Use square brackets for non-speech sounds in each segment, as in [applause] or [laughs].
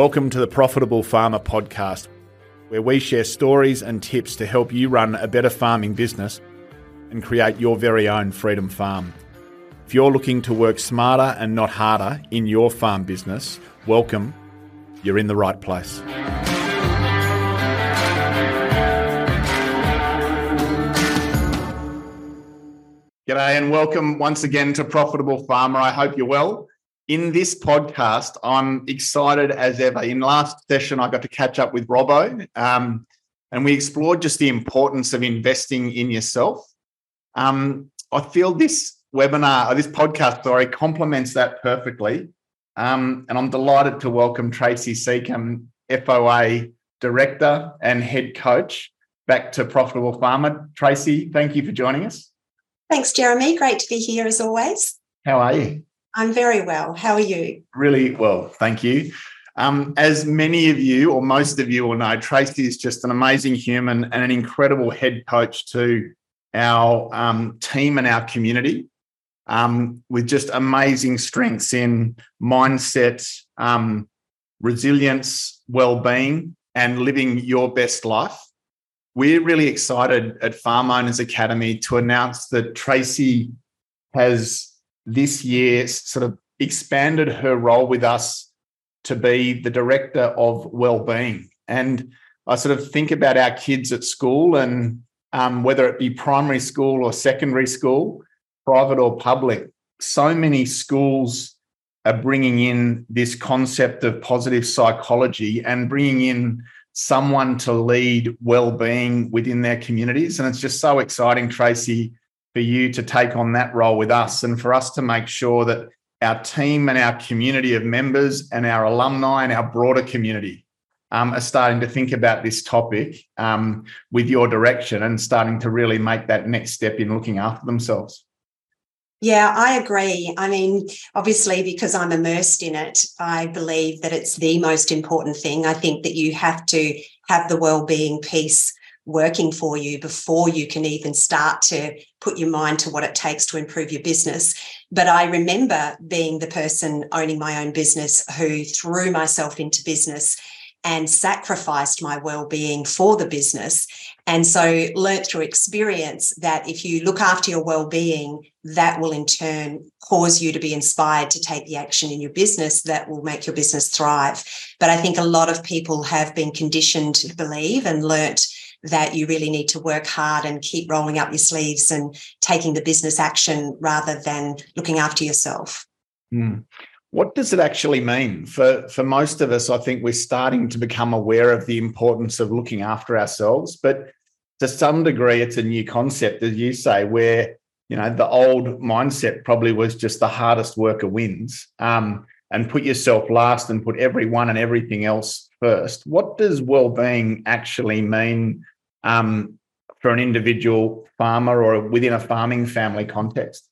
Welcome to the Profitable Farmer podcast, where we share stories and tips to help you run a better farming business and create your very own freedom farm. If you're looking to work smarter and not harder in your farm business, welcome. You're in the right place. G'day and welcome once again to Profitable Farmer. I hope you're well. In this podcast, I'm excited as ever. In last session, I got to catch up with Robbo, um, and we explored just the importance of investing in yourself. Um, I feel this webinar, or this podcast, sorry, complements that perfectly. Um, and I'm delighted to welcome Tracy Seacombe, FOA Director and Head Coach, back to Profitable Farmer. Tracy, thank you for joining us. Thanks, Jeremy. Great to be here as always. How are you? I'm very well. How are you? Really well, thank you. Um, as many of you, or most of you, will know, Tracy is just an amazing human and an incredible head coach to our um, team and our community um, with just amazing strengths in mindset, um, resilience, well-being, and living your best life. We're really excited at Farm Owners Academy to announce that Tracy has this year sort of expanded her role with us to be the director of well-being. And I sort of think about our kids at school and um, whether it be primary school or secondary school, private or public, so many schools are bringing in this concept of positive psychology and bringing in someone to lead well-being within their communities and it's just so exciting tracy for you to take on that role with us and for us to make sure that our team and our community of members and our alumni and our broader community um, are starting to think about this topic um, with your direction and starting to really make that next step in looking after themselves yeah, I agree. I mean, obviously, because I'm immersed in it, I believe that it's the most important thing. I think that you have to have the well-being piece working for you before you can even start to put your mind to what it takes to improve your business. But I remember being the person owning my own business who threw myself into business and sacrificed my well-being for the business and so learnt through experience that if you look after your well-being that will in turn cause you to be inspired to take the action in your business that will make your business thrive but i think a lot of people have been conditioned to believe and learnt that you really need to work hard and keep rolling up your sleeves and taking the business action rather than looking after yourself mm. What does it actually mean for for most of us? I think we're starting to become aware of the importance of looking after ourselves, but to some degree, it's a new concept, as you say, where you know the old mindset probably was just the hardest worker wins, um, and put yourself last and put everyone and everything else first. What does well-being actually mean um, for an individual farmer or within a farming family context?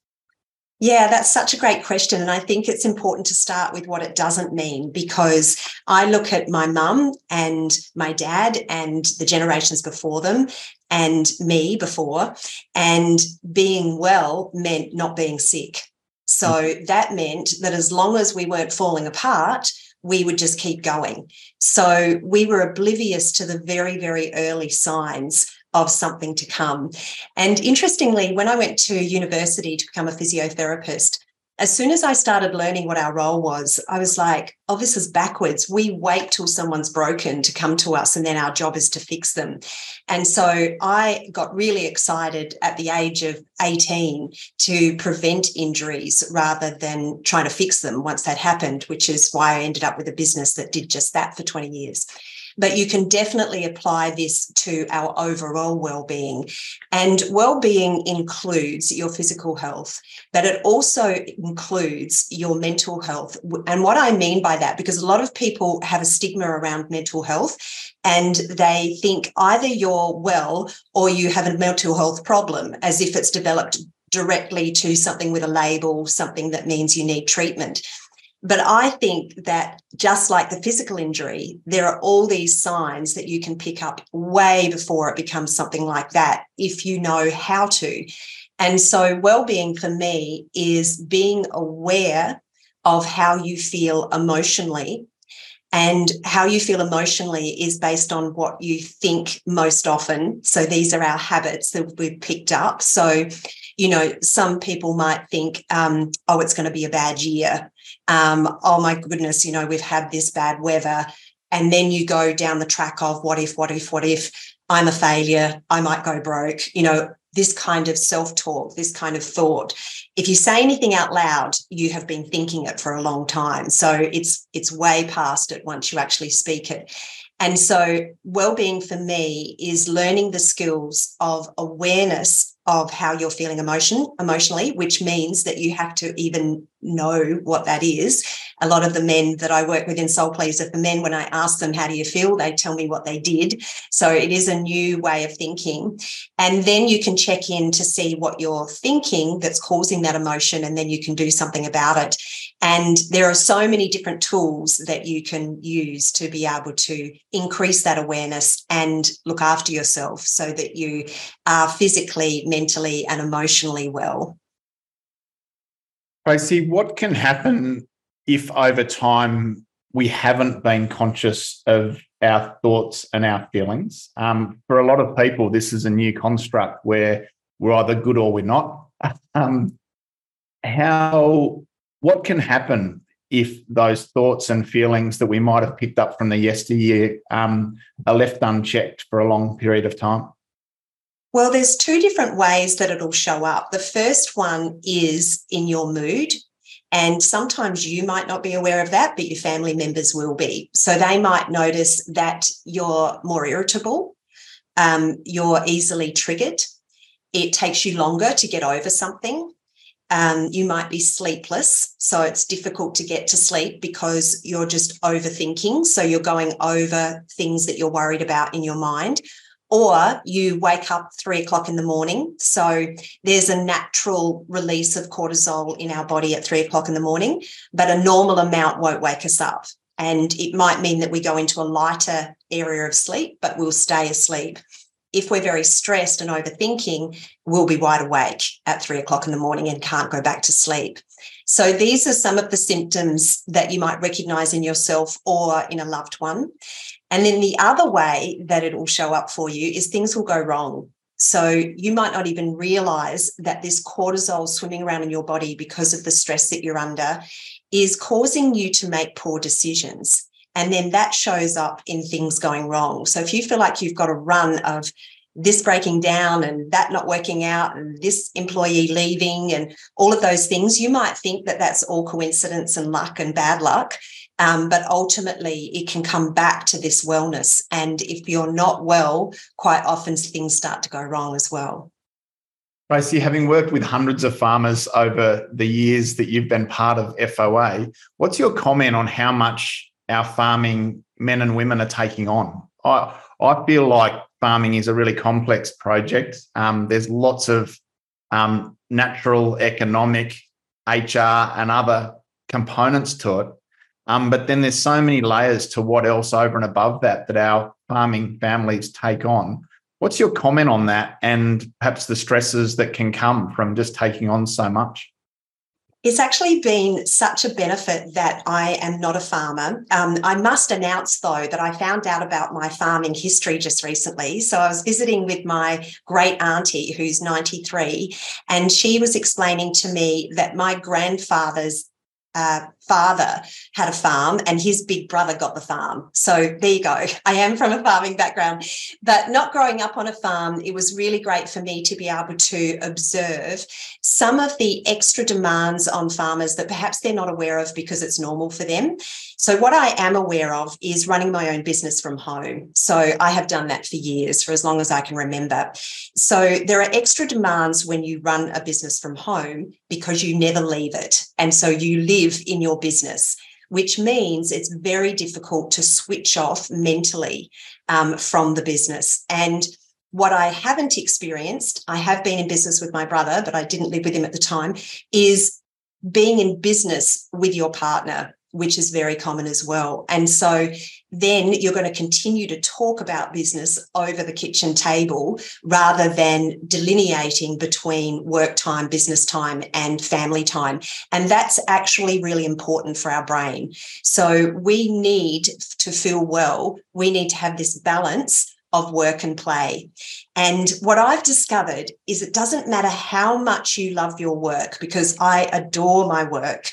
Yeah, that's such a great question. And I think it's important to start with what it doesn't mean because I look at my mum and my dad and the generations before them and me before, and being well meant not being sick. So mm. that meant that as long as we weren't falling apart, we would just keep going. So we were oblivious to the very, very early signs of something to come. And interestingly, when I went to university to become a physiotherapist, as soon as I started learning what our role was, I was like, oh, this is backwards. We wait till someone's broken to come to us, and then our job is to fix them. And so I got really excited at the age of 18 to prevent injuries rather than trying to fix them once that happened, which is why I ended up with a business that did just that for 20 years but you can definitely apply this to our overall well-being. And well-being includes your physical health, but it also includes your mental health. And what I mean by that, because a lot of people have a stigma around mental health and they think either you're well or you have a mental health problem as if it's developed directly to something with a label, something that means you need treatment. But I think that just like the physical injury, there are all these signs that you can pick up way before it becomes something like that if you know how to. And so, well being for me is being aware of how you feel emotionally And how you feel emotionally is based on what you think most often. So these are our habits that we've picked up. So, you know, some people might think, um, oh, it's going to be a bad year. Um, oh my goodness, you know, we've had this bad weather. And then you go down the track of what if, what if, what if I'm a failure, I might go broke, you know, this kind of self talk, this kind of thought. If you say anything out loud, you have been thinking it for a long time. So it's it's way past it once you actually speak it. And so well-being for me is learning the skills of awareness of how you're feeling emotion emotionally which means that you have to even know what that is. A lot of the men that i work with in soul pleaser for men when i ask them how do you feel? they tell me what they did. So it is a new way of thinking. And then you can check in to see what you're thinking that's causing that emotion and then you can do something about it and there are so many different tools that you can use to be able to increase that awareness and look after yourself so that you are physically, mentally, and emotionally well. Tracy, what can happen if over time we haven't been conscious of our thoughts and our feelings? Um, for a lot of people, this is a new construct where we're either good or we're not. [laughs] Um, how what can happen if those thoughts and feelings that we might have picked up from the yesteryear um, are left unchecked for a long period of time? Well, there's two different ways that it'll show up. The first one is in your mood. And sometimes you might not be aware of that, but your family members will be. So they might notice that you're more irritable, um, you're easily triggered, it takes you longer to get over something. Um, you might be sleepless. So it's difficult to get to sleep because you're just overthinking. So you're going over things that you're worried about in your mind. Or you wake up three o'clock in the morning. So there's a natural release of cortisol in our body at three o'clock in the morning, but a normal amount won't wake us up. And it might mean that we go into a lighter area of sleep, but we'll stay asleep if we're very stressed and overthinking, we'll be wide awake at three o'clock in the morning and can't go back to sleep. So, these are some of the symptoms that you might recognize in yourself or in a loved one. And then the other way that it will show up for you is things will go wrong. So, you might not even realize that this cortisol swimming around in your body because of the stress that you're under is causing you to make poor decisions. And then that shows up in things going wrong. So if you feel like you've got a run of this breaking down and that not working out and this employee leaving and all of those things, you might think that that's all coincidence and luck and bad luck. Um, but ultimately, it can come back to this wellness. And if you're not well, quite often things start to go wrong as well. Tracy, having worked with hundreds of farmers over the years that you've been part of FOA, what's your comment on how much our farming men and women are taking on. I I feel like farming is a really complex project. Um, there's lots of um, natural, economic, HR, and other components to it. Um, but then there's so many layers to what else over and above that that our farming families take on. What's your comment on that and perhaps the stresses that can come from just taking on so much? It's actually been such a benefit that I am not a farmer. Um, I must announce, though, that I found out about my farming history just recently. So I was visiting with my great auntie, who's 93, and she was explaining to me that my grandfather's uh, father had a farm and his big brother got the farm. So there you go. I am from a farming background, but not growing up on a farm, it was really great for me to be able to observe some of the extra demands on farmers that perhaps they're not aware of because it's normal for them. So, what I am aware of is running my own business from home. So, I have done that for years, for as long as I can remember. So, there are extra demands when you run a business from home because you never leave it. And so, you live in your business, which means it's very difficult to switch off mentally um, from the business. And what I haven't experienced, I have been in business with my brother, but I didn't live with him at the time, is being in business with your partner which is very common as well. And so then you're going to continue to talk about business over the kitchen table rather than delineating between work time, business time, and family time. And that's actually really important for our brain. So we need to feel well, we need to have this balance of work and play. And what I've discovered is it doesn't matter how much you love your work, because I adore my work.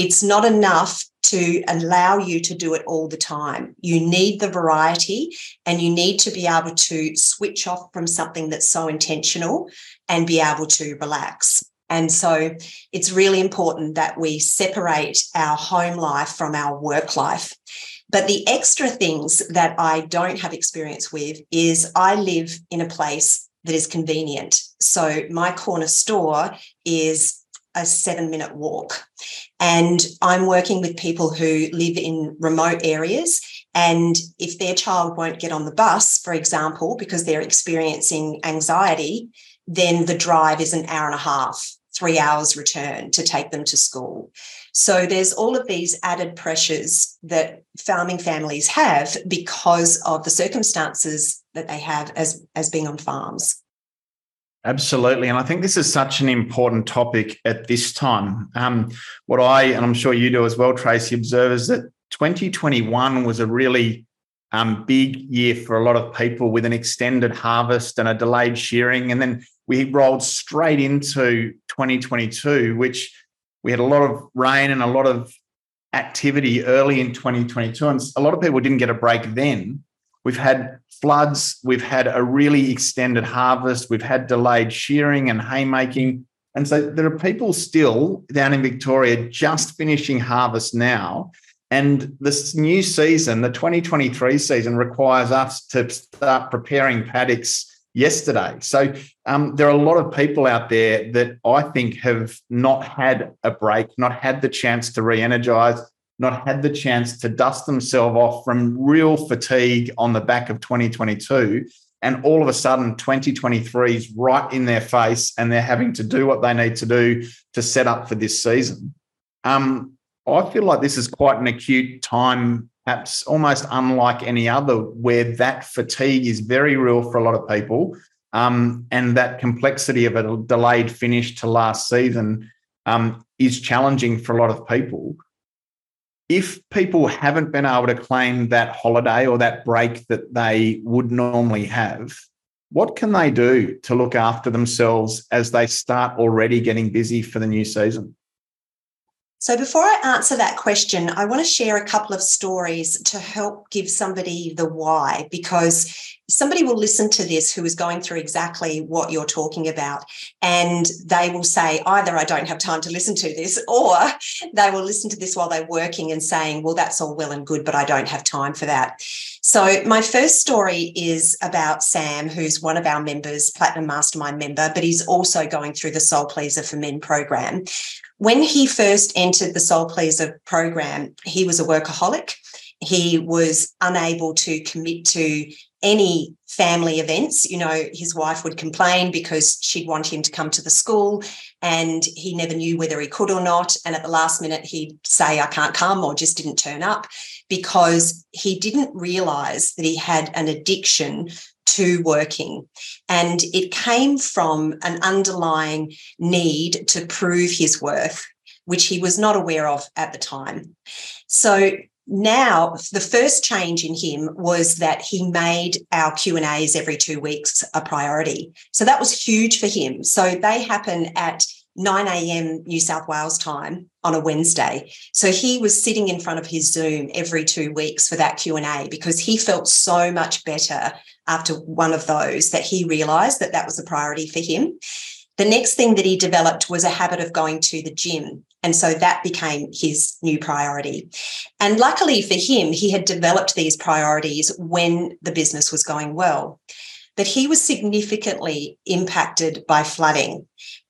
It's not enough to allow you to do it all the time. You need the variety and you need to be able to switch off from something that's so intentional and be able to relax. And so it's really important that we separate our home life from our work life. But the extra things that I don't have experience with is I live in a place that is convenient. So my corner store is a seven minute walk. And I'm working with people who live in remote areas. And if their child won't get on the bus, for example, because they're experiencing anxiety, then the drive is an hour and a half, three hours return to take them to school. So there's all of these added pressures that farming families have because of the circumstances that they have as, as being on farms. Absolutely. And I think this is such an important topic at this time. Um, what I, and I'm sure you do as well, Tracy, observe is that 2021 was a really um, big year for a lot of people with an extended harvest and a delayed shearing. And then we rolled straight into 2022, which we had a lot of rain and a lot of activity early in 2022. And a lot of people didn't get a break then. We've had floods, we've had a really extended harvest, we've had delayed shearing and haymaking. And so there are people still down in Victoria just finishing harvest now. And this new season, the 2023 season, requires us to start preparing paddocks yesterday. So um, there are a lot of people out there that I think have not had a break, not had the chance to re energize, not had the chance to dust themselves off from real fatigue on the back of 2022. And all of a sudden, 2023 is right in their face, and they're having to do what they need to do to set up for this season. Um, I feel like this is quite an acute time, perhaps almost unlike any other, where that fatigue is very real for a lot of people. Um, and that complexity of a delayed finish to last season um, is challenging for a lot of people if people haven't been able to claim that holiday or that break that they would normally have, what can they do to look after themselves as they start already getting busy for the new season? So, before I answer that question, I want to share a couple of stories to help give somebody the why, because somebody will listen to this who is going through exactly what you're talking about, and they will say, either I don't have time to listen to this, [laughs] or they will listen to this while they're working and saying, well, that's all well and good, but I don't have time for that. So, my first story is about Sam, who's one of our members, Platinum Mastermind member, but he's also going through the Soul Pleaser for Men program. When he first entered the Soul Pleaser program, he was a workaholic. He was unable to commit to any family events. You know, his wife would complain because she'd want him to come to the school and he never knew whether he could or not. And at the last minute, he'd say, I can't come or just didn't turn up because he didn't realize that he had an addiction to working. And it came from an underlying need to prove his worth, which he was not aware of at the time. So now the first change in him was that he made our q and a's every two weeks a priority so that was huge for him so they happen at 9 a.m. New South Wales time on a Wednesday. So he was sitting in front of his Zoom every two weeks for that Q&A because he felt so much better after one of those that he realized that that was a priority for him. The next thing that he developed was a habit of going to the gym. And so that became his new priority. And luckily for him, he had developed these priorities when the business was going well. But he was significantly impacted by flooding.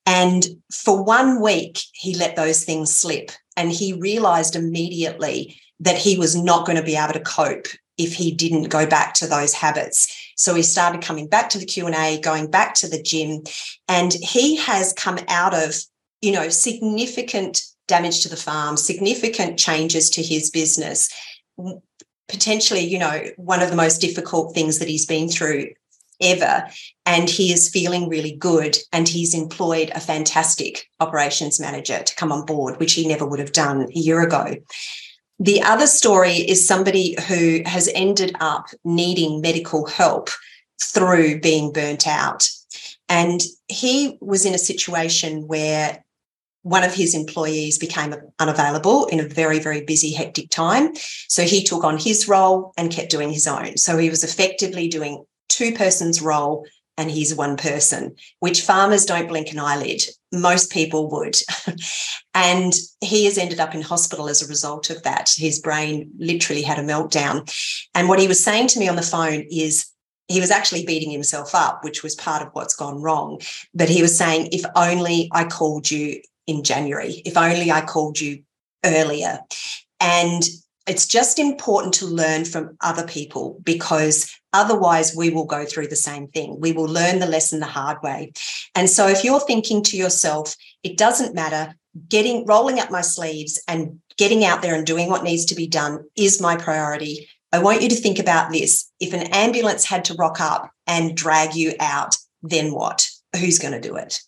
And for one week, he let those things slip. And he realized immediately that he was not going to be able to cope if he didn't go back to those habits. So he started coming back to the Q&A, going back to the gym, and he has come out of, you know, significant damage to the farm, significant changes to his business, potentially, you know, one of the most difficult things that he's been through ever. And he is feeling really good. And he's employed a fantastic operations manager to come on board, which he never would have done a year ago. The other story is somebody who has ended up needing medical help through being burnt out. And he was in a situation where one of his employees became unavailable in a very, very busy, hectic time. So he took on his role and kept doing his own. So he was effectively doing two persons' role and he's one person, which farmers don't blink an eyelid. Most people would. [laughs] and he has ended up in hospital as a result of that. His brain literally had a meltdown. And what he was saying to me on the phone is, he was actually beating himself up, which was part of what's gone wrong. But he was saying, if only I called you in January, if only I called you earlier. And it's just important to learn from other people because otherwise we will go through the same thing. We will learn the lesson the hard way. And so if you're thinking to yourself, it doesn't matter, getting rolling up my sleeves and getting out there and doing what needs to be done is my priority. I want you to think about this. If an ambulance had to rock up and drag you out, then what? Who's going to do it?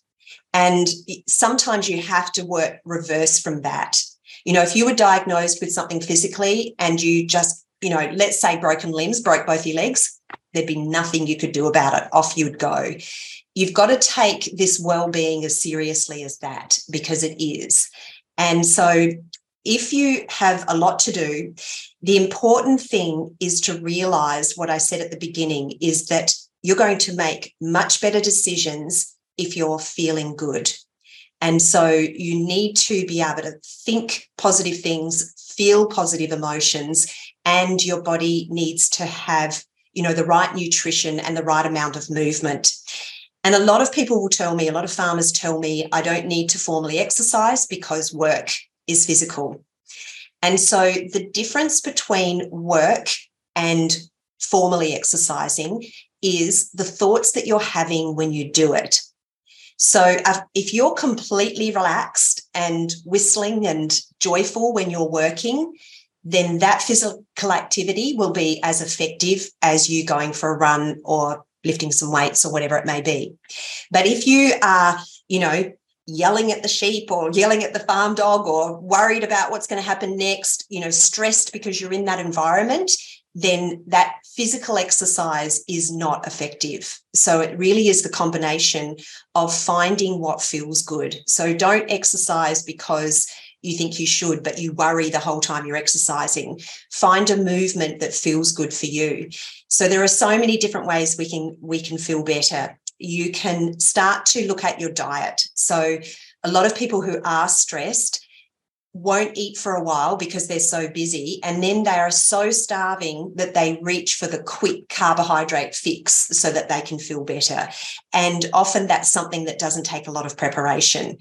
And sometimes you have to work reverse from that. You know, if you were diagnosed with something physically and you just, you know, let's say broken limbs, broke both your legs, there'd be nothing you could do about it. Off you'd go. You've got to take this well-being as seriously as that because it is. And so if you have a lot to do, the important thing is to realize what I said at the beginning is that you're going to make much better decisions if you're feeling good. And so you need to be able to think positive things, feel positive emotions, and your body needs to have, you know, the right nutrition and the right amount of movement. And a lot of people will tell me, a lot of farmers tell me, I don't need to formally exercise because work is physical. And so the difference between work and formally exercising is the thoughts that you're having when you do it. So uh, if you're completely relaxed and whistling and joyful when you're working, then that physical activity will be as effective as you going for a run or lifting some weights or whatever it may be. But if you are, you know, yelling at the sheep or yelling at the farm dog or worried about what's going to happen next, you know, stressed because you're in that environment, then that physical exercise is not effective. So it really is the combination of finding what feels good. So don't exercise because you think you should, but you worry the whole time you're exercising. Find a movement that feels good for you. So there are so many different ways we can we can feel better. You can start to look at your diet. So a lot of people who are stressed won't eat for a while because they're so busy. And then they are so starving that they reach for the quick carbohydrate fix so that they can feel better. And often that's something that doesn't take a lot of preparation.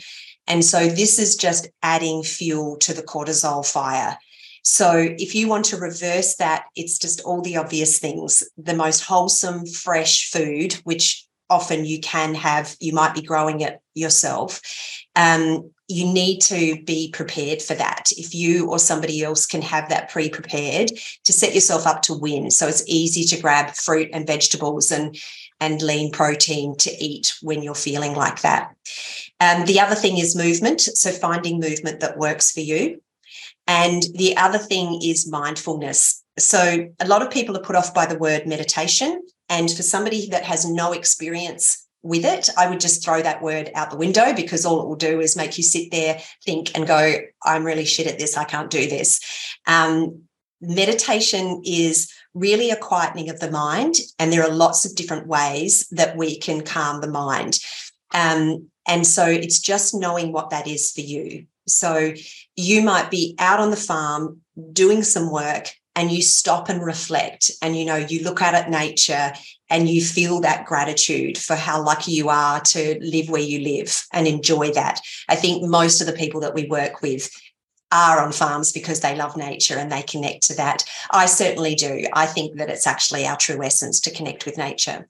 And so this is just adding fuel to the cortisol fire. So if you want to reverse that, it's just all the obvious things the most wholesome, fresh food, which often you can have, you might be growing it yourself. Um, you need to be prepared for that. If you or somebody else can have that pre prepared to set yourself up to win. So it's easy to grab fruit and vegetables and, and lean protein to eat when you're feeling like that. Um, the other thing is movement. So finding movement that works for you. And the other thing is mindfulness. So a lot of people are put off by the word meditation. And for somebody that has no experience with it, I would just throw that word out the window because all it will do is make you sit there, think, and go, I'm really shit at this. I can't do this. Um, meditation is really a quietening of the mind. And there are lots of different ways that we can calm the mind. Um, and so it's just knowing what that is for you. So you might be out on the farm doing some work and you stop and reflect and you know you look out at nature and you feel that gratitude for how lucky you are to live where you live and enjoy that. I think most of the people that we work with are on farms because they love nature and they connect to that. I certainly do. I think that it's actually our true essence to connect with nature.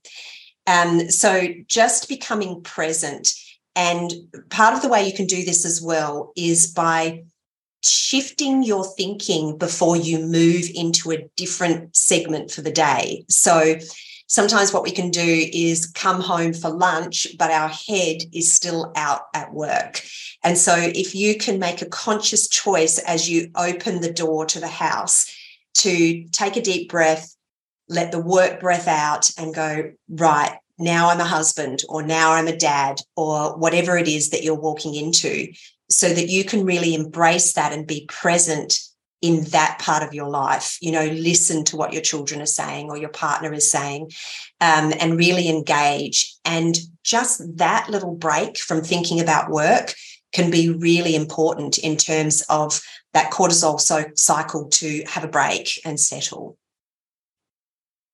Um, so just becoming present And part of the way you can do this as well is by shifting your thinking before you move into a different segment for the day. So sometimes what we can do is come home for lunch, but our head is still out at work. And so if you can make a conscious choice as you open the door to the house to take a deep breath, let the work breath out and go, right, now I'm a husband, or now I'm a dad, or whatever it is that you're walking into, so that you can really embrace that and be present in that part of your life. You know, listen to what your children are saying or your partner is saying, um, and really engage. And just that little break from thinking about work can be really important in terms of that cortisol so cycle to have a break and settle.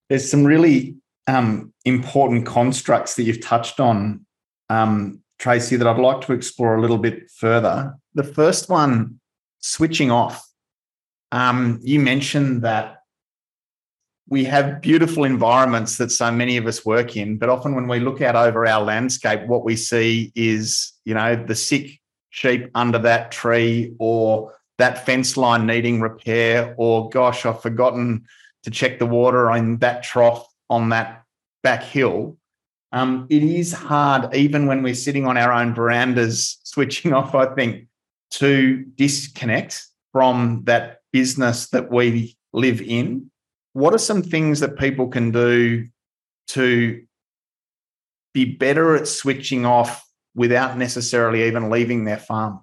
There's some really um, important constructs that you've touched on, um, Tracy, that I'd like to explore a little bit further. The first one, switching off. Um, you mentioned that we have beautiful environments that so many of us work in, but often when we look out over our landscape, what we see is, you know, the sick sheep under that tree or that fence line needing repair, or gosh, I've forgotten to check the water in that trough on that back hill, um, it is hard, even when we're sitting on our own verandas, [laughs] switching off, I think, to disconnect from that business that we live in. What are some things that people can do to be better at switching off without necessarily even leaving their farm?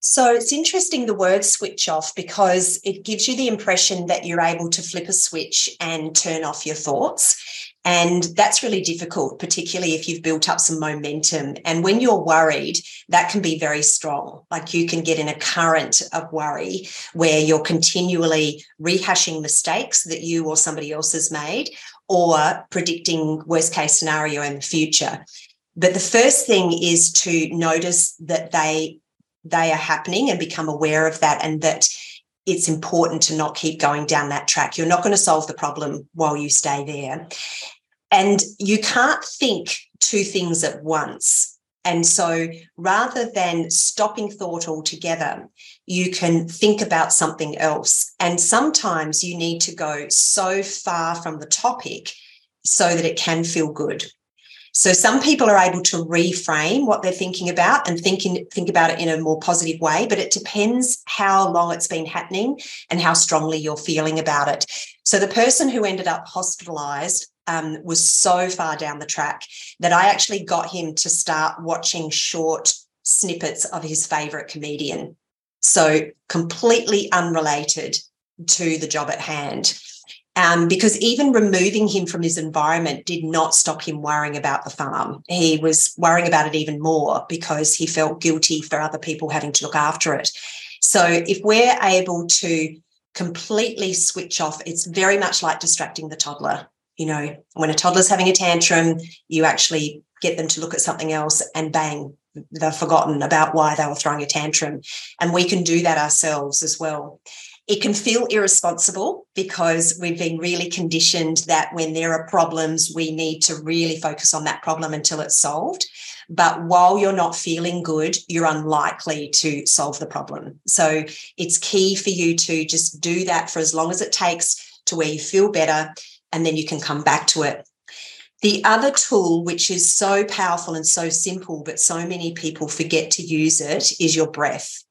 So it's interesting the word switch off because it gives you the impression that you're able to flip a switch and turn off your thoughts. And that's really difficult, particularly if you've built up some momentum. And when you're worried, that can be very strong. Like you can get in a current of worry where you're continually rehashing mistakes that you or somebody else has made or predicting worst case scenario in the future. But the first thing is to notice that they they are happening and become aware of that and that it's important to not keep going down that track. You're not going to solve the problem while you stay there. And you can't think two things at once. And so rather than stopping thought altogether, you can think about something else. And sometimes you need to go so far from the topic so that it can feel good. So some people are able to reframe what they're thinking about and thinking think about it in a more positive way, but it depends how long it's been happening and how strongly you're feeling about it. So the person who ended up hospitalized um, was so far down the track that I actually got him to start watching short snippets of his favorite comedian. So completely unrelated to the job at hand um, because even removing him from his environment did not stop him worrying about the farm. He was worrying about it even more because he felt guilty for other people having to look after it. So if we're able to completely switch off, it's very much like distracting the toddler. You know, when a toddler's having a tantrum, you actually get them to look at something else and bang, they've forgotten about why they were throwing a tantrum. And we can do that ourselves as well. It can feel irresponsible because we've been really conditioned that when there are problems, we need to really focus on that problem until it's solved. But while you're not feeling good, you're unlikely to solve the problem. So it's key for you to just do that for as long as it takes to where you feel better, and then you can come back to it. The other tool, which is so powerful and so simple, but so many people forget to use it, is your breath.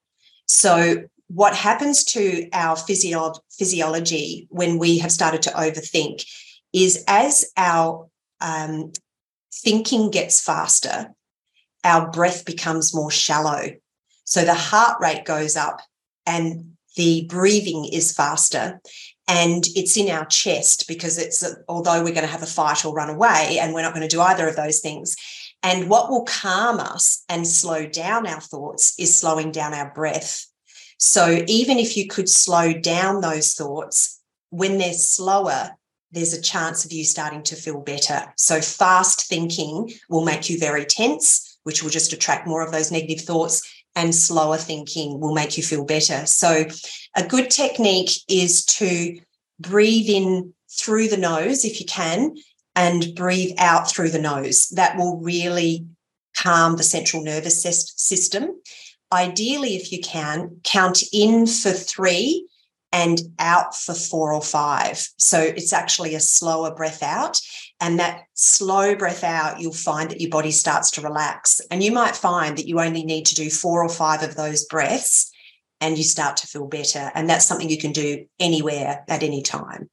So, what happens to our physio- physiology when we have started to overthink is as our um, thinking gets faster, our breath becomes more shallow. So the heart rate goes up and the breathing is faster. And it's in our chest because it's, although we're going to have a fight or run away, and we're not going to do either of those things. And what will calm us and slow down our thoughts is slowing down our breath. So even if you could slow down those thoughts, when they're slower, there's a chance of you starting to feel better. So fast thinking will make you very tense, which will just attract more of those negative thoughts. And slower thinking will make you feel better. So, a good technique is to breathe in through the nose if you can and breathe out through the nose. That will really calm the central nervous system. Ideally, if you can, count in for three and out for four or five. So it's actually a slower breath out. And that slow breath out, you'll find that your body starts to relax. And you might find that you only need to do four or five of those breaths and you start to feel better. And that's something you can do anywhere at any time.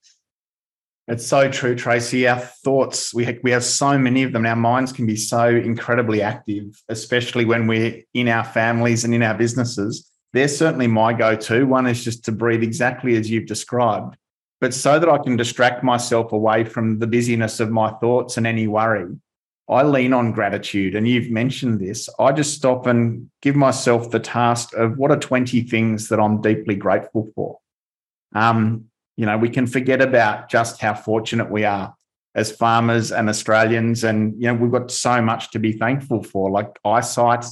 It's so true, Tracy. Our thoughts, we have, we have so many of them. Our minds can be so incredibly active, especially when we're in our families and in our businesses. They're certainly my go to. One is just to breathe exactly as you've described, but so that I can distract myself away from the busyness of my thoughts and any worry. I lean on gratitude, and you've mentioned this. I just stop and give myself the task of what are 20 things that I'm deeply grateful for. Um, you know, we can forget about just how fortunate we are as farmers and Australians. And, you know, we've got so much to be thankful for, like eyesight,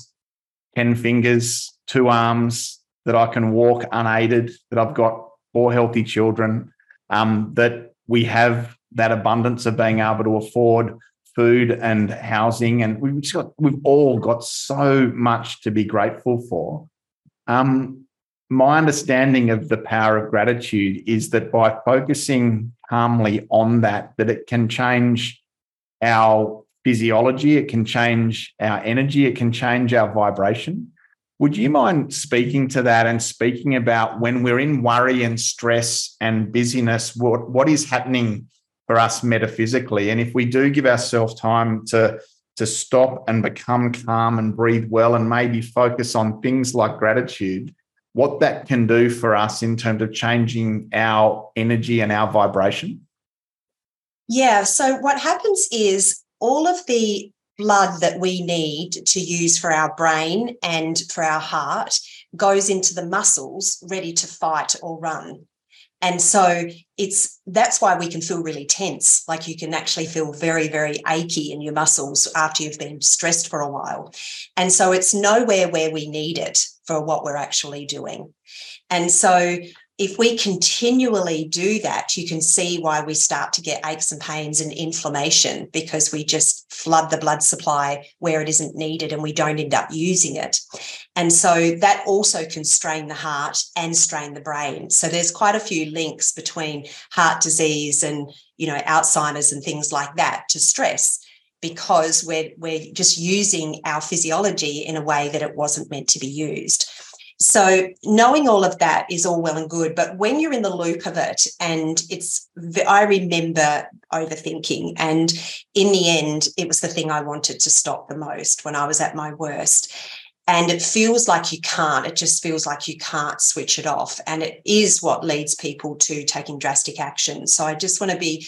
10 fingers, two arms, that I can walk unaided, that I've got four healthy children, um, that we have that abundance of being able to afford food and housing. And we've got, we've all got so much to be grateful for. Um, my understanding of the power of gratitude is that by focusing calmly on that, that it can change our physiology, it can change our energy, it can change our vibration. Would you mind speaking to that and speaking about when we're in worry and stress and busyness, what, what is happening for us metaphysically? And if we do give ourselves time to, to stop and become calm and breathe well and maybe focus on things like gratitude, what that can do for us in terms of changing our energy and our vibration? Yeah. So, what happens is all of the blood that we need to use for our brain and for our heart goes into the muscles ready to fight or run. And so it's that's why we can feel really tense. Like you can actually feel very, very achy in your muscles after you've been stressed for a while. And so it's nowhere where we need it for what we're actually doing. And so if we continually do that, you can see why we start to get aches and pains and inflammation because we just flood the blood supply where it isn't needed and we don't end up using it. And so that also can strain the heart and strain the brain. So there's quite a few links between heart disease and, you know, Alzheimer's and things like that to stress because we're, we're just using our physiology in a way that it wasn't meant to be used. So knowing all of that is all well and good, but when you're in the loop of it, and it's, I remember overthinking, and in the end, it was the thing I wanted to stop the most when I was at my worst. And it feels like you can't, it just feels like you can't switch it off. And it is what leads people to taking drastic action. So I just want to be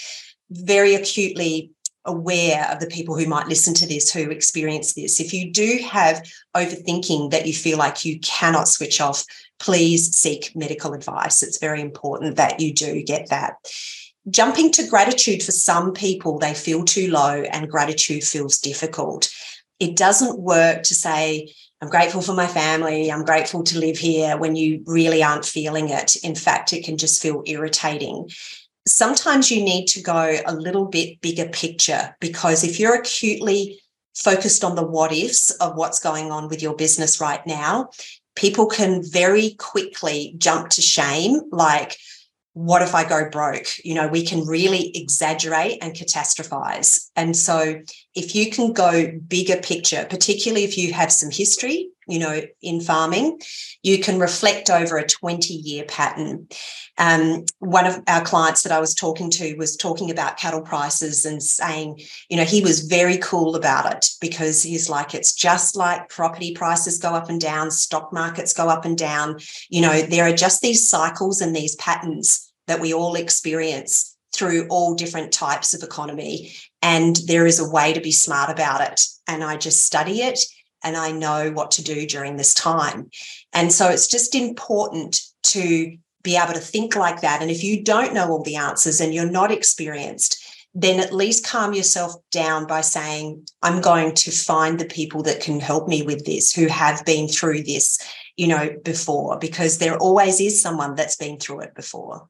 very acutely aware of the people who might listen to this who experience this. If you do have overthinking that you feel like you cannot switch off, please seek medical advice. It's very important that you do get that. Jumping to gratitude for some people, they feel too low and gratitude feels difficult. It doesn't work to say, I'm grateful for my family. I'm grateful to live here when you really aren't feeling it. In fact, it can just feel irritating sometimes you need to go a little bit bigger picture because if you're acutely focused on the what ifs of what's going on with your business right now, people can very quickly jump to shame like, what if I go broke? You know, we can really exaggerate and catastrophize. And so, if you can go bigger picture, particularly if you have some history, you know, in farming, you can reflect over a 20 year pattern. Um, one of our clients that I was talking to was talking about cattle prices and saying, you know, he was very cool about it because he's like, it's just like property prices go up and down, stock markets go up and down. You know, there are just these cycles and these patterns that we all experience through all different types of economy. And there is a way to be smart about it. And I just study it and I know what to do during this time. And so it's just important to be able to think like that. And if you don't know all the answers and you're not experienced, then at least calm yourself down by saying, I'm going to find the people that can help me with this, who have been through this, you know, before, because there always is someone that's been through it before.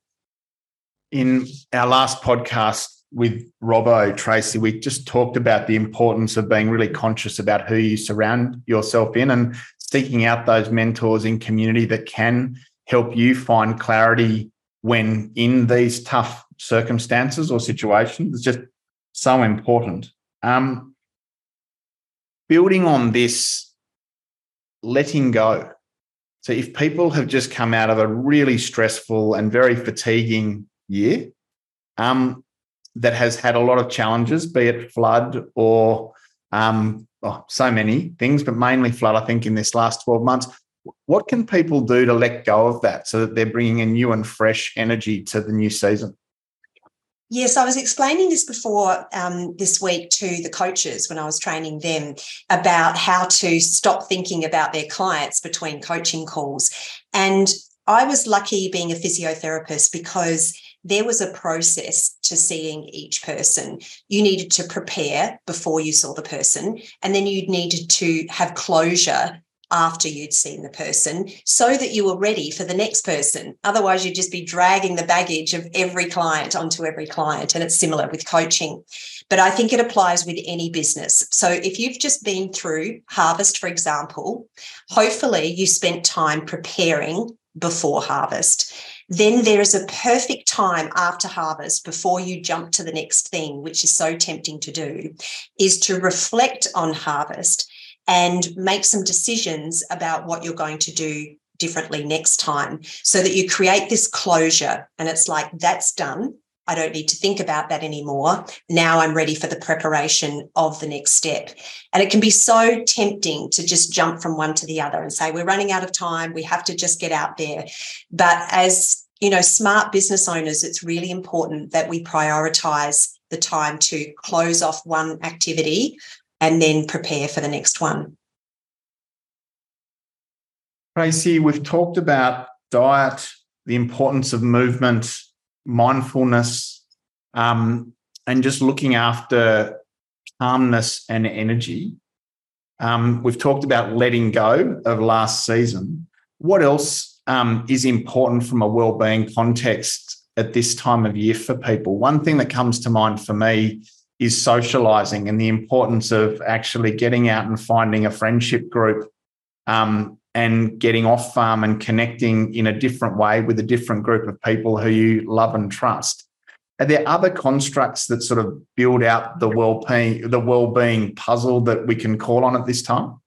In our last podcast, with Robbo, Tracy, we just talked about the importance of being really conscious about who you surround yourself in and seeking out those mentors in community that can help you find clarity when in these tough circumstances or situations. It's just so important. Um, building on this, letting go. So, if people have just come out of a really stressful and very fatiguing year um, that has had a lot of challenges, be it flood or um, oh, so many things, but mainly flood, I think, in this last 12 months. What can people do to let go of that so that they're bringing a new and fresh energy to the new season? Yes, I was explaining this before um, this week to the coaches when I was training them about how to stop thinking about their clients between coaching calls. And I was lucky being a physiotherapist because there was a process to seeing each person. You needed to prepare before you saw the person, and then you needed to have closure after you'd seen the person so that you were ready for the next person. Otherwise, you'd just be dragging the baggage of every client onto every client. And it's similar with coaching. But I think it applies with any business. So if you've just been through harvest, for example, hopefully you spent time preparing before harvest. Then there is a perfect time after harvest before you jump to the next thing, which is so tempting to do, is to reflect on harvest and make some decisions about what you're going to do differently next time so that you create this closure and it's like that's done I don't need to think about that anymore. Now I'm ready for the preparation of the next step. And it can be so tempting to just jump from one to the other and say, we're running out of time. We have to just get out there. But as you know, smart business owners, it's really important that we prioritize the time to close off one activity and then prepare for the next one. Tracy, we've talked about diet, the importance of movement, mindfulness, um, and just looking after calmness and energy. Um, we've talked about letting go of last season. What else um, is important from a well-being context at this time of year for people? One thing that comes to mind for me is socializing and the importance of actually getting out and finding a friendship group um, and getting off farm and connecting in a different way with a different group of people who you love and trust. Are there other constructs that sort of build out the well-being, the well-being puzzle that we can call on at this time?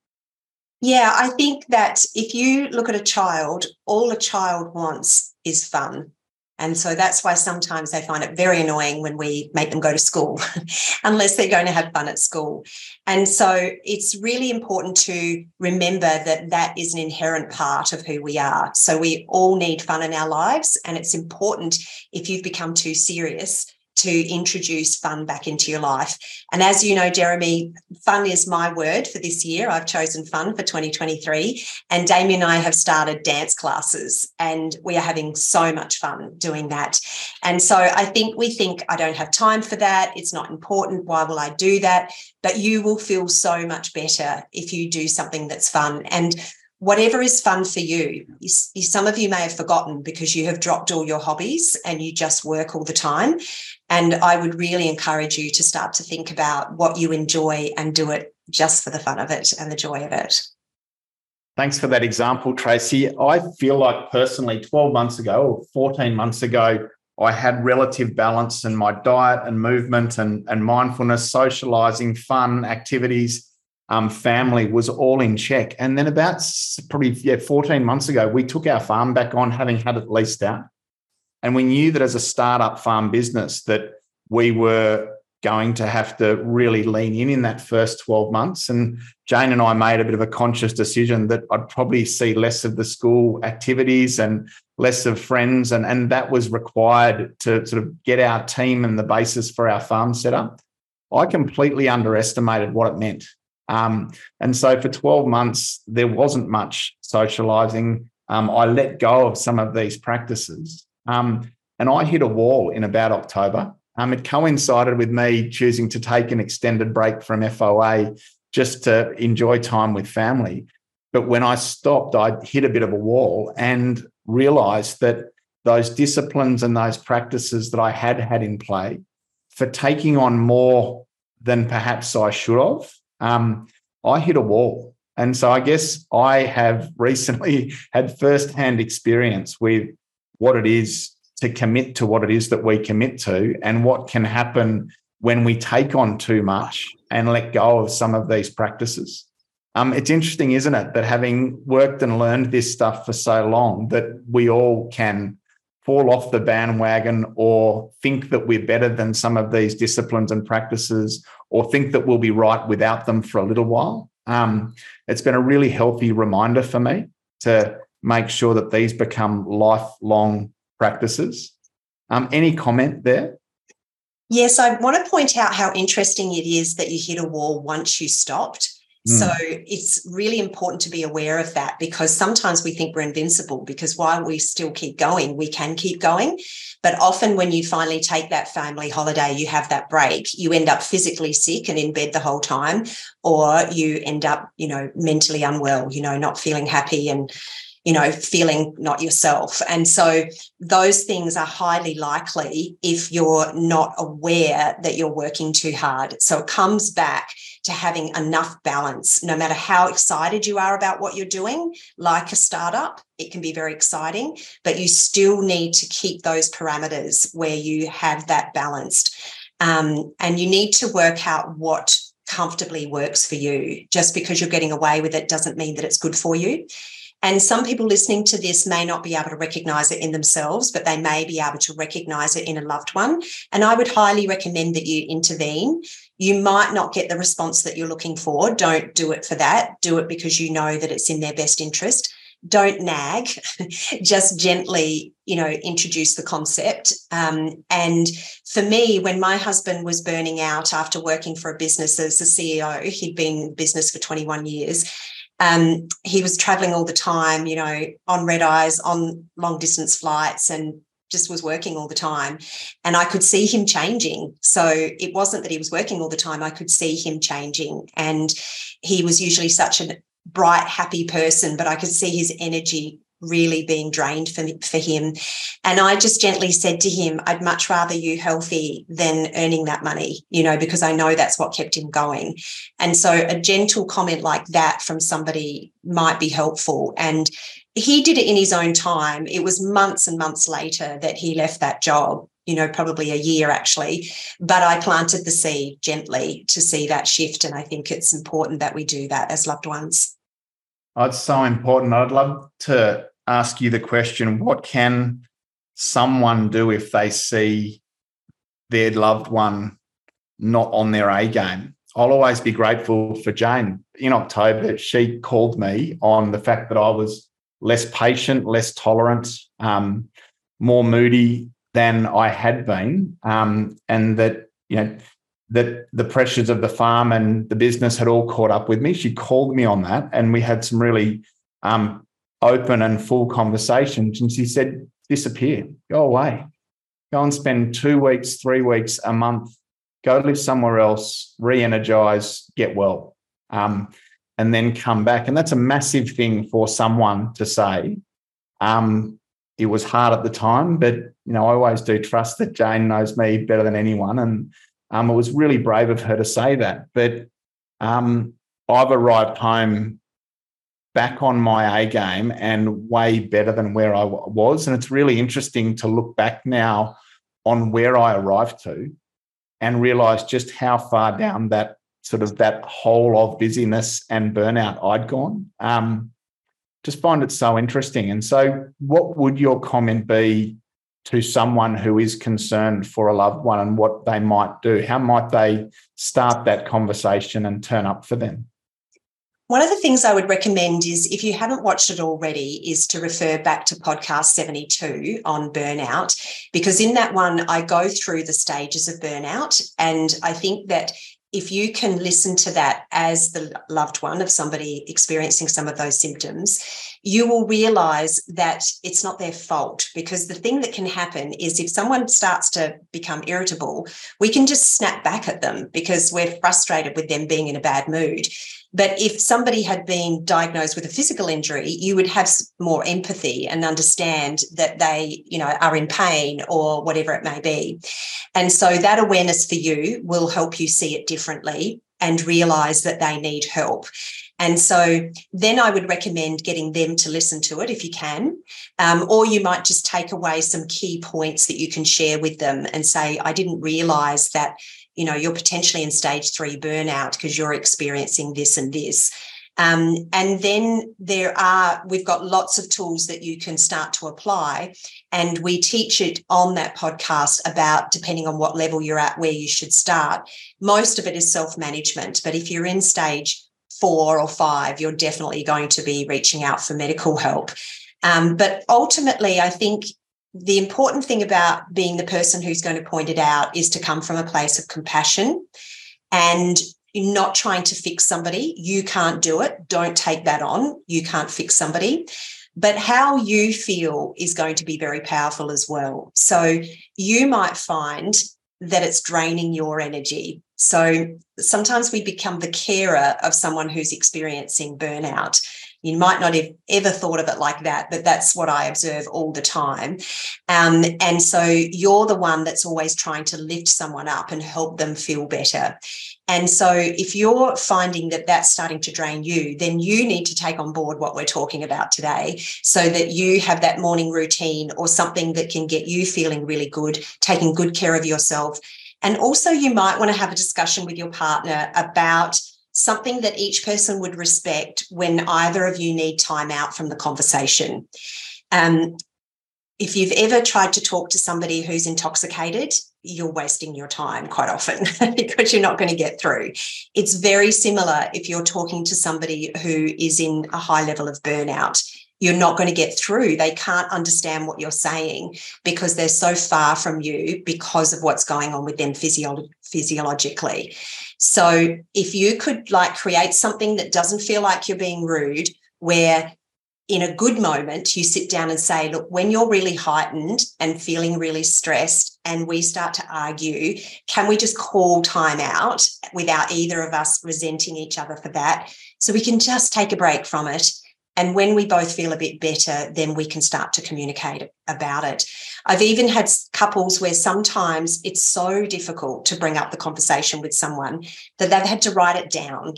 Yeah, I think that if you look at a child, all a child wants is fun. And so that's why sometimes they find it very annoying when we make them go to school, [laughs] unless they're going to have fun at school. And so it's really important to remember that that is an inherent part of who we are. So we all need fun in our lives. And it's important if you've become too serious to introduce fun back into your life. And as you know, Jeremy, fun is my word for this year. I've chosen fun for 2023. And Damien and I have started dance classes, and we are having so much fun doing that. And so I think we think, I don't have time for that. It's not important. Why will I do that? But you will feel so much better if you do something that's fun. And whatever is fun for you. Some of you may have forgotten because you have dropped all your hobbies and you just work all the time. And I would really encourage you to start to think about what you enjoy and do it just for the fun of it and the joy of it. Thanks for that example, Tracy. I feel like personally, 12 months ago or 14 months ago, I had relative balance in my diet and movement and, and mindfulness, socializing, fun activities um, family was all in check. And then about probably yeah, 14 months ago, we took our farm back on, having had it leased out. And we knew that as a startup farm business that we were going to have to really lean in in that first 12 months. And Jane and I made a bit of a conscious decision that I'd probably see less of the school activities and less of friends. And, and that was required to sort of get our team and the basis for our farm set up. I completely underestimated what it meant. Um, and so for 12 months, there wasn't much socializing. Um, I let go of some of these practices. Um, and I hit a wall in about October. Um, it coincided with me choosing to take an extended break from FOA just to enjoy time with family. But when I stopped, I hit a bit of a wall and realized that those disciplines and those practices that I had had in play for taking on more than perhaps I should have, um, I hit a wall. And so I guess I have [laughs] recently had firsthand experience with what it is to commit to what it is that we commit to and what can happen when we take on too much and let go of some of these practices. Um, it's interesting, isn't it, that having worked and learned this stuff for so long, that we all can fall off the bandwagon or think that we're better than some of these disciplines and practices or think that we'll be right without them for a little while. Um, it's been a really healthy reminder for me to make sure that these become lifelong practices. Um, any comment there? Yes, I want to point out how interesting it is that you hit a wall once you stopped. So hmm. it's really important to be aware of that because sometimes we think we're invincible because while we still keep going, we can keep going. But often when you finally take that family holiday, you have that break, you end up physically sick and in bed the whole time, or you end up, you know, mentally unwell, you know, not feeling happy and you know, feeling not yourself. And so those things are highly likely if you're not aware that you're working too hard. So it comes back to having enough balance, no matter how excited you are about what you're doing, like a startup, it can be very exciting, but you still need to keep those parameters where you have that balanced. Um, and you need to work out what comfortably works for you. Just because you're getting away with it doesn't mean that it's good for you. And some people listening to this may not be able to recognize it in themselves, but they may be able to recognize it in a loved one. And I would highly recommend that you intervene. You might not get the response that you're looking for. Don't do it for that. Do it because you know that it's in their best interest. Don't nag, [laughs] just gently, you know, introduce the concept. Um, and for me, when my husband was burning out after working for a business as a CEO, he'd been in business for 21 years um, he was traveling all the time, you know, on red eyes, on long distance flights, and just was working all the time. And I could see him changing. So it wasn't that he was working all the time, I could see him changing. And he was usually such a bright, happy person, but I could see his energy really being drained for, for him. And I just gently said to him, I'd much rather you healthy than earning that money, you know, because I know that's what kept him going. And so a gentle comment like that from somebody might be helpful. And he did it in his own time. It was months and months later that he left that job. You know, probably a year actually, but I planted the seed gently to see that shift. And I think it's important that we do that as loved ones. Oh, it's so important. I'd love to ask you the question what can someone do if they see their loved one not on their A game? I'll always be grateful for Jane. In October, she called me on the fact that I was less patient, less tolerant, um, more moody than I had been, um, and that you know that the pressures of the farm and the business had all caught up with me. She called me on that, and we had some really um, open and full conversations. And she said, "Disappear, go away, go and spend two weeks, three weeks, a month, go live somewhere else, re-energize, get well, um, and then come back." And that's a massive thing for someone to say. Um, it was hard at the time, but you know, I always do trust that Jane knows me better than anyone, and um, it was really brave of her to say that. But um, I've arrived home back on my A game and way better than where I was. And it's really interesting to look back now on where I arrived to and realize just how far down that sort of that hole of busyness and burnout I'd gone. Um, just find it so interesting. And so, what would your comment be to someone who is concerned for a loved one and what they might do? How might they start that conversation and turn up for them? One of the things I would recommend is if you haven't watched it already, is to refer back to podcast 72 on burnout, because in that one, I go through the stages of burnout. And I think that if you can listen to that as the loved one of somebody experiencing some of those symptoms, you will realize that it's not their fault because the thing that can happen is if someone starts to become irritable, we can just snap back at them because we're frustrated with them being in a bad mood. But if somebody had been diagnosed with a physical injury, you would have more empathy and understand that they, you know, are in pain or whatever it may be. And so that awareness for you will help you see it differently and realize that they need help. And so then I would recommend getting them to listen to it if you can. Um, or you might just take away some key points that you can share with them and say, I didn't realize that you know you're potentially in stage three burnout because you're experiencing this and this. Um, and then there are we've got lots of tools that you can start to apply. And we teach it on that podcast about depending on what level you're at where you should start. Most of it is self-management but if you're in stage four or five you're definitely going to be reaching out for medical help um, but ultimately i think the important thing about being the person who's going to point it out is to come from a place of compassion and not trying to fix somebody. You can't do it. Don't take that on. You can't fix somebody. But how you feel is going to be very powerful as well. So you might find that it's draining your energy. So sometimes we become the carer of someone who's experiencing burnout. You might not have ever thought of it like that, but that's what I observe all the time. Um, and so you're the one that's always trying to lift someone up and help them feel better. And so, if you're finding that that's starting to drain you, then you need to take on board what we're talking about today so that you have that morning routine or something that can get you feeling really good, taking good care of yourself. And also, you might want to have a discussion with your partner about something that each person would respect when either of you need time out from the conversation. Um, if you've ever tried to talk to somebody who's intoxicated, you're wasting your time quite often [laughs] because you're not going to get through. It's very similar if you're talking to somebody who is in a high level of burnout. You're not going to get through. They can't understand what you're saying because they're so far from you because of what's going on with them physio- physiologically. So if you could like create something that doesn't feel like you're being rude, where in a good moment, you sit down and say, look, when you're really heightened and feeling really stressed, and we start to argue, can we just call time out without either of us resenting each other for that? So we can just take a break from it and when we both feel a bit better, then we can start to communicate about it. I've even had couples where sometimes it's so difficult to bring up the conversation with someone that they've had to write it down.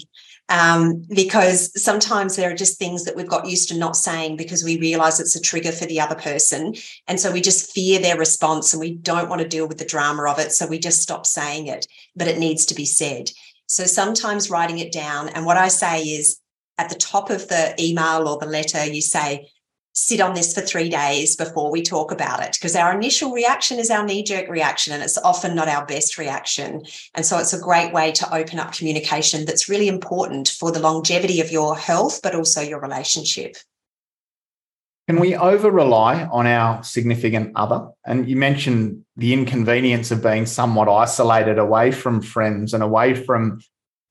Um, because sometimes there are just things that we've got used to not saying because we realize it's a trigger for the other person. And so we just fear their response and we don't want to deal with the drama of it. So we just stop saying it, but it needs to be said. So sometimes writing it down. And what I say is, at the top of the email or the letter, you say, sit on this for three days before we talk about it because our initial reaction is our knee jerk reaction and it's often not our best reaction. And so it's a great way to open up communication that's really important for the longevity of your health, but also your relationship. Can we over rely on our significant other? And you mentioned the inconvenience of being somewhat isolated away from friends and away from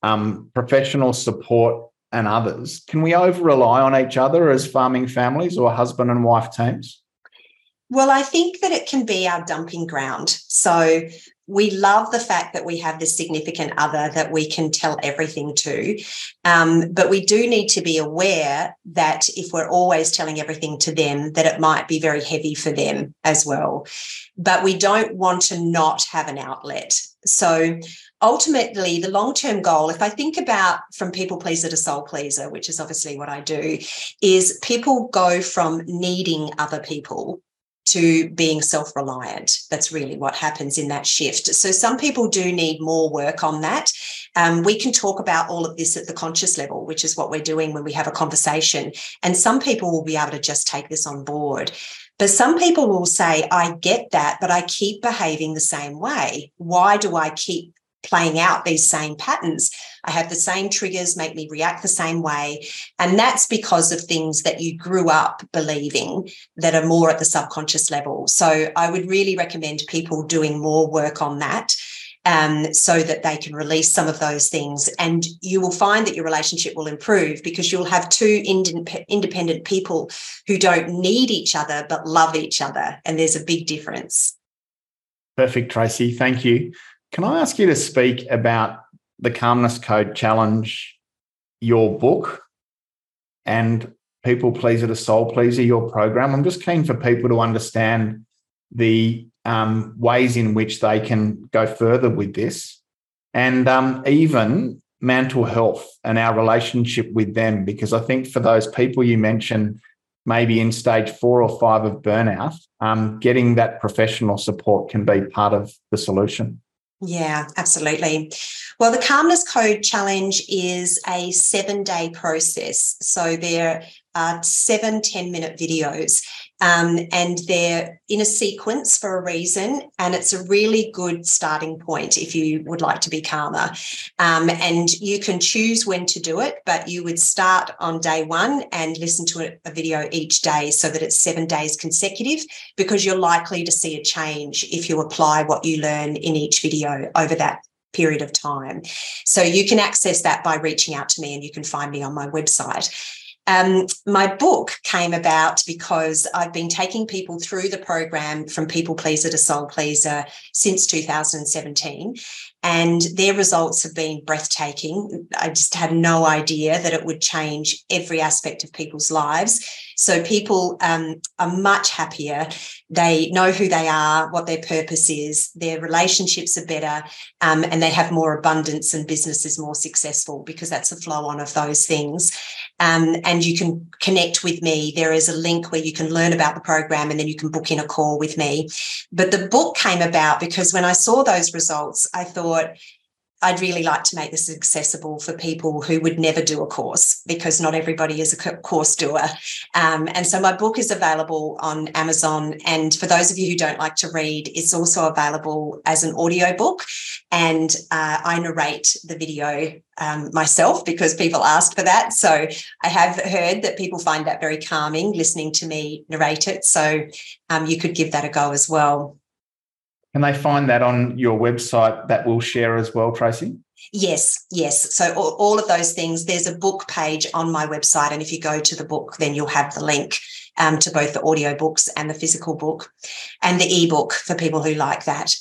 um, professional support and others, can we over rely on each other as farming families or husband and wife teams? Well, I think that it can be our dumping ground. So we love the fact that we have this significant other that we can tell everything to. Um, but we do need to be aware that if we're always telling everything to them, that it might be very heavy for them as well. But we don't want to not have an outlet. So ultimately the long-term goal if i think about from people pleaser to soul pleaser which is obviously what i do is people go from needing other people to being self-reliant. That's really what happens in that shift. So some people do need more work on that. Um, we can talk about all of this at the conscious level which is what we're doing when we have a conversation. And some people will be able to just take this on board. But some people will say, I get that, but I keep behaving the same way. Why do I keep playing out these same patterns. I have the same triggers make me react the same way. And that's because of things that you grew up believing that are more at the subconscious level. So I would really recommend people doing more work on that. um, so that they can release some of those things. And you will find that your relationship will improve because you'll have two independent people who don't need each other but love each other. And there's a big difference. Perfect, Tracy. Thank you. Can I ask you to speak about the Calmness Code Challenge, your book, and People Pleaser to Soul Pleaser, your program? I'm just keen for people to understand the um, ways in which they can go further with this, and um, even mental health and our relationship with them. Because I think for those people you mentioned, maybe in stage four or five of burnout, um, getting that professional support can be part of the solution. Yeah, absolutely. Well, the Calmness Code Challenge is a seven day process. So there are seven 10 minute videos. Um, and they're in a sequence for a reason. And it's a really good starting point if you would like to be calmer. Um, and you can choose when to do it, but you would start on day one and listen to a, a video each day so that it's seven days consecutive, because you're likely to see a change if you apply what you learn in each video over that period of time. So you can access that by reaching out to me and you can find me on my website. Um, my book came about because I've been taking people through the program from people pleaser to soul pleaser since 2017. And their results have been breathtaking. I just had no idea that it would change every aspect of people's lives. So people um, are much happier. They know who they are, what their purpose is, their relationships are better, um, and they have more abundance and business is more successful because that's a flow on of those things. Um, and you can connect with me. There is a link where you can learn about the program and then you can book in a call with me. But the book came about because when I saw those results, I thought, I'd really like to make this accessible for people who would never do a course because not everybody is a course doer. Um, and so my book is available on Amazon. And for those of you who don't like to read, it's also available as an audio book. And uh, I narrate the video um, myself because people asked for that. So I have heard that people find that very calming listening to me narrate it. So um, you could give that a go as well. Can they find that on your website that we'll share as well, Tracy? Yes, yes. So all, all, of those things. There's a book page on my website, and if you go to the book, then you'll have the link um, to both the audio books and the physical book, and the ebook for people who like that.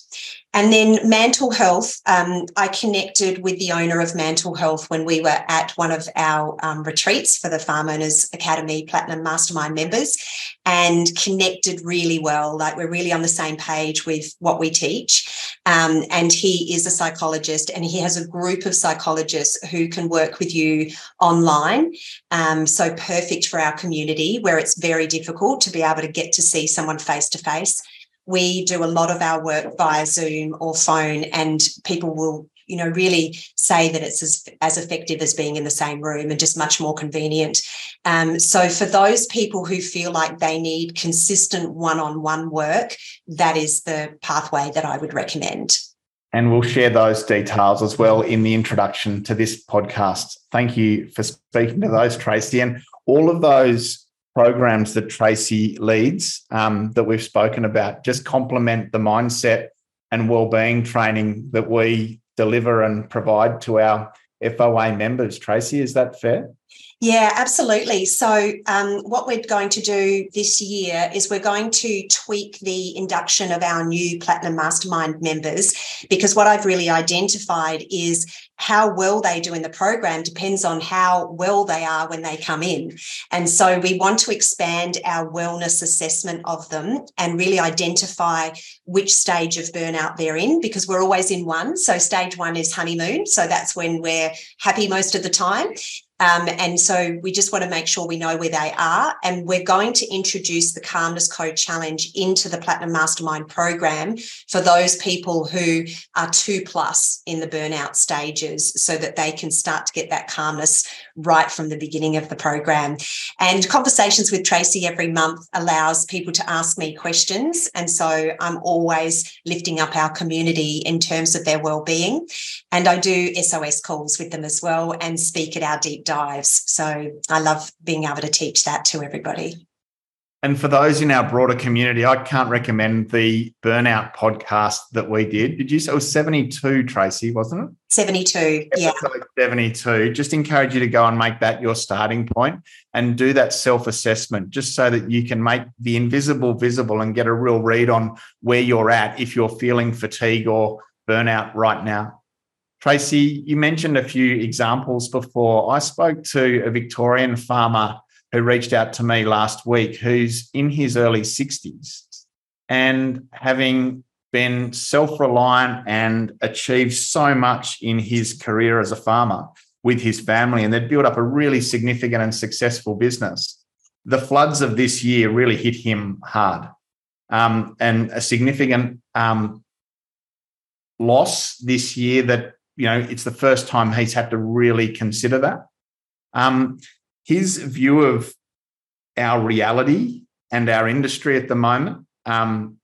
And then Mantle Health, um, I connected with the owner of Mantle Health when we were at one of our um, retreats for the Farm Owners Academy Platinum Mastermind members and connected really well. Like we're really on the same page with what we teach. Um, and he is a psychologist and he has a group of psychologists who can work with you online. Um, so perfect for our community where it's very difficult to be able to get to see someone face to face we do a lot of our work via Zoom or phone, and people will, you know, really say that it's as, as effective as being in the same room and just much more convenient. Um, so, for those people who feel like they need consistent one on one work, that is the pathway that I would recommend. And we'll share those details as well in the introduction to this podcast. Thank you for speaking to those, Tracy. And all of those programs that Tracy leads um, that we've spoken about just complement the mindset and well-being training that we deliver and provide to our FOA members. Tracy, is that fair? Yeah, absolutely. So, um, what we're going to do this year is we're going to tweak the induction of our new Platinum Mastermind members because what I've really identified is how well they do in the program depends on how well they are when they come in. And so, we want to expand our wellness assessment of them and really identify which stage of burnout they're in because we're always in one. So, stage one is honeymoon. So, that's when we're happy most of the time. Um, and so we just want to make sure we know where they are. And we're going to introduce the Calmness Code Challenge into the Platinum Mastermind program for those people who are two plus in the burnout stages so that they can start to get that calmness right from the beginning of the program. And conversations with Tracy every month allows people to ask me questions. And so I'm always lifting up our community in terms of their well-being. And I do SOS calls with them as well and speak at our deep dives. So I love being able to teach that to everybody. And for those in our broader community, I can't recommend the burnout podcast that we did. Did you say it was 72, Tracy, wasn't it? 72, yeah. 72. Just encourage you to go and make that your starting point and do that self assessment just so that you can make the invisible visible and get a real read on where you're at if you're feeling fatigue or burnout right now. Tracy, you mentioned a few examples before. I spoke to a Victorian farmer who reached out to me last week who's in his early 60s and having been self reliant and achieved so much in his career as a farmer with his family, and they'd built up a really significant and successful business. The floods of this year really hit him hard. Um, and a significant um, loss this year that, you know, it's the first time he's had to really consider that. Um, his view of our reality and our industry at the moment um,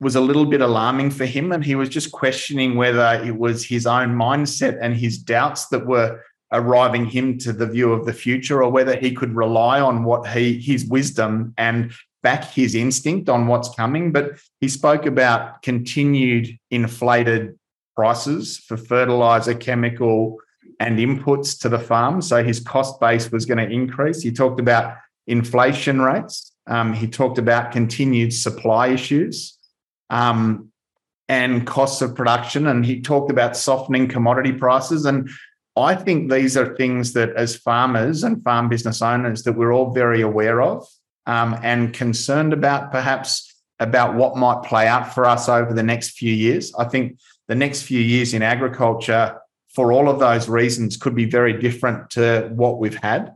was a little bit alarming for him. And he was just questioning whether it was his own mindset and his doubts that were arriving him to the view of the future or whether he could rely on what he his wisdom and back his instinct on what's coming but he spoke about continued inflated prices for fertilizer chemical and inputs to the farm. So his cost base was going to increase. He talked about inflation rates. Um, he talked about continued supply issues um, and costs of production. And he talked about softening commodity prices. And I think these are things that, as farmers and farm business owners, that we're all very aware of um, and concerned about, perhaps about what might play out for us over the next few years. I think the next few years in agriculture for all of those reasons could be very different to what we've had.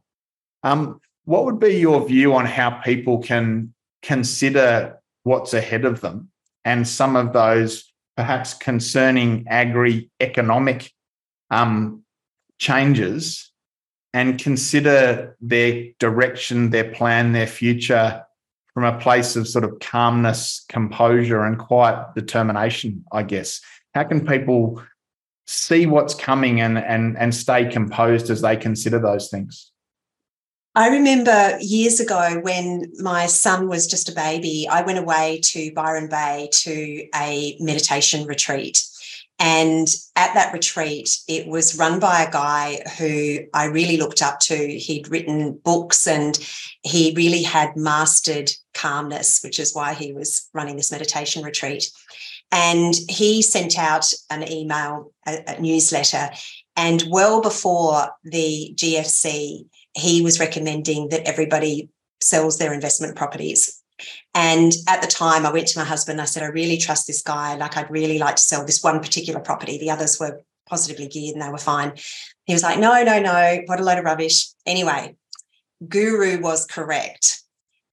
Um, what would be your view on how people can consider what's ahead of them and some of those perhaps concerning agri economic um, changes and consider their direction, their plan, their future from a place of sort of calmness, composure, and quiet determination, I guess? How can people see what's coming and and and stay composed as they consider those things I remember years ago when my son was just a baby, I went away to Byron Bay to a meditation retreat. And at that retreat, it was run by a guy who I really looked up to. He'd written books and he really had mastered calmness, which is why he was running this meditation retreat. And he sent out an email, a, a newsletter. And well before the GFC, he was recommending that everybody sells their investment properties. And at the time, I went to my husband. I said, I really trust this guy. Like, I'd really like to sell this one particular property. The others were positively geared and they were fine. He was like, no, no, no, what a load of rubbish. Anyway, Guru was correct.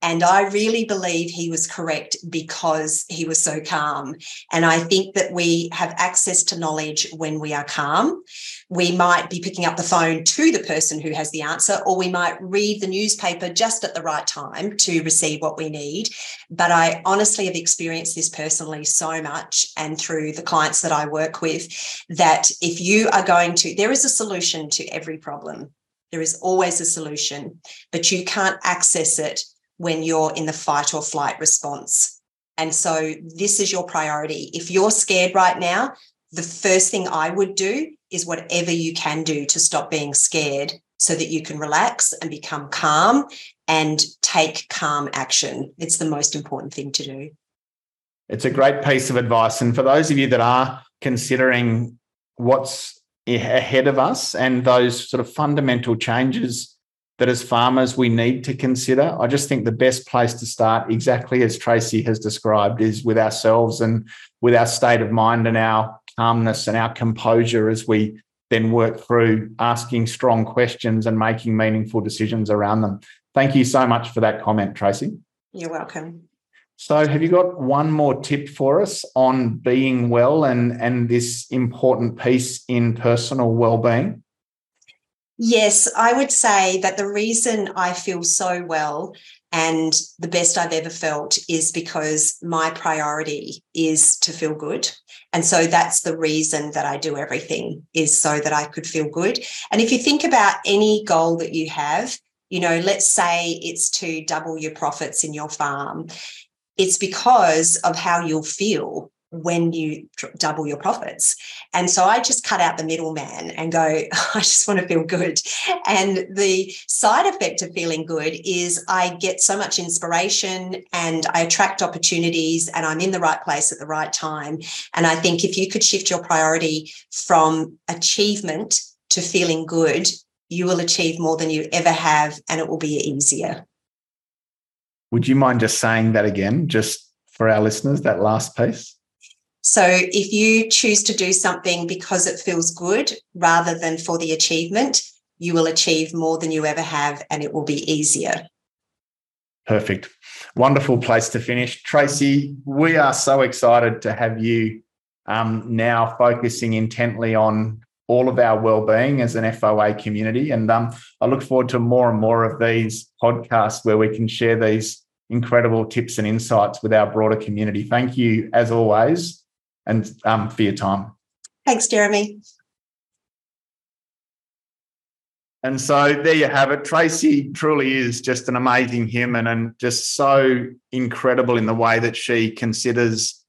And I really believe he was correct because he was so calm. And I think that we have access to knowledge when we are calm. We might be picking up the phone to the person who has the answer, or we might read the newspaper just at the right time to receive what we need. But I honestly have experienced this personally so much and through the clients that I work with that if you are going to, there is a solution to every problem. There is always a solution, but you can't access it when you're in the fight or flight response. And so this is your priority. If you're scared right now, the first thing I would do is whatever you can do to stop being scared so that you can relax and become calm and take calm action. It's the most important thing to do. It's a great piece of advice. And for those of you that are considering what's ahead of us and those sort of fundamental changes that as farmers we need to consider. I just think the best place to start, exactly as Tracy has described, is with ourselves and with our state of mind and our calmness and our composure as we then work through asking strong questions and making meaningful decisions around them. Thank you so much for that comment, Tracy. You're welcome. So, have you got one more tip for us on being well and, and this important piece in personal well-being? Yes, I would say that the reason I feel so well and the best I've ever felt is because my priority is to feel good. And so that's the reason that I do everything is so that I could feel good. And if you think about any goal that you have, You know, let's say it's to double your profits in your farm. It's because of how you'll feel when you double your profits. And so I just cut out the middleman and go, [laughs] I just want to feel good. And the side effect of feeling good is I get so much inspiration and I attract opportunities and I'm in the right place at the right time. And I think if you could shift your priority from achievement to feeling good, you will achieve more than you ever have and it will be easier. Would you mind just saying that again, just for our listeners, that last piece? So if you choose to do something because it feels good rather than for the achievement, you will achieve more than you ever have and it will be easier. Perfect. Wonderful place to finish. Tracy, we are so excited to have you um, now focusing intently on all of our well-being as an FOA community. And um, I look forward to more and more of these podcasts where we can share these incredible tips and insights with our broader community. Thank you, as always, and um, for your time. Thanks, Jeremy. And so there you have it. Tracy truly is just an amazing human and just so incredible in the way that she considers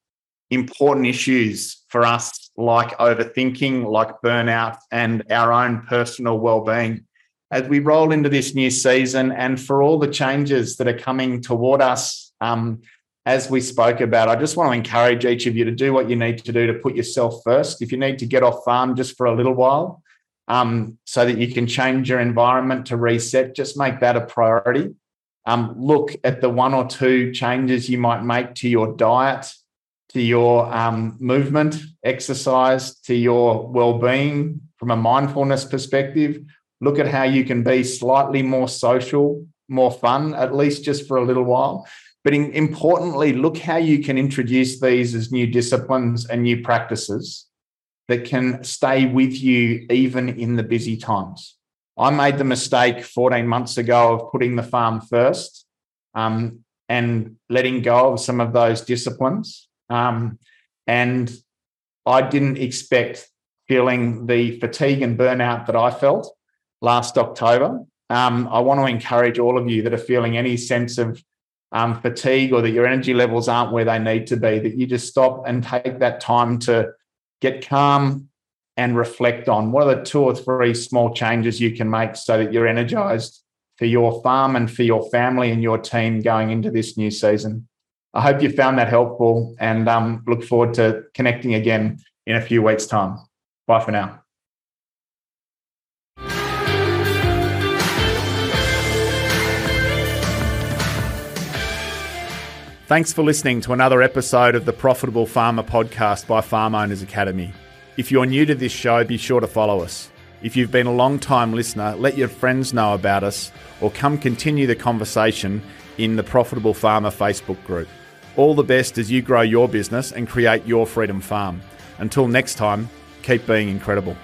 important issues for us, like overthinking, like burnout, and our own personal well-being. As we roll into this new season, and for all the changes that are coming toward us, um, as we spoke about, I just want to encourage each of you to do what you need to do to put yourself first. If you need to get off farm just for a little while, um, so that you can change your environment to reset, just make that a priority. Um, look at the one or two changes you might make to your diet, to your um, movement, exercise, to your well-being from a mindfulness perspective. Look at how you can be slightly more social, more fun, at least just for a little while. But in, importantly, look how you can introduce these as new disciplines and new practices that can stay with you even in the busy times. I made the mistake 14 months ago of putting the farm first um, and letting go of some of those disciplines. Um, and I didn't expect feeling the fatigue and burnout that I felt last October. Um, I want to encourage all of you that are feeling any sense of um, fatigue or that your energy levels aren't where they need to be, that you just stop and take that time to get calm and reflect on what are the two or three small changes you can make so that you're energized for your farm and for your family and your team going into this new season. I hope you found that helpful and um, look forward to connecting again in a few weeks' time. Bye for now. Thanks for listening to another episode of the Profitable Farmer podcast by Farm Owners Academy. If you're new to this show, be sure to follow us. If you've been a long time listener, let your friends know about us or come continue the conversation in the Profitable Farmer Facebook group. All the best as you grow your business and create your freedom farm. Until next time, keep being incredible.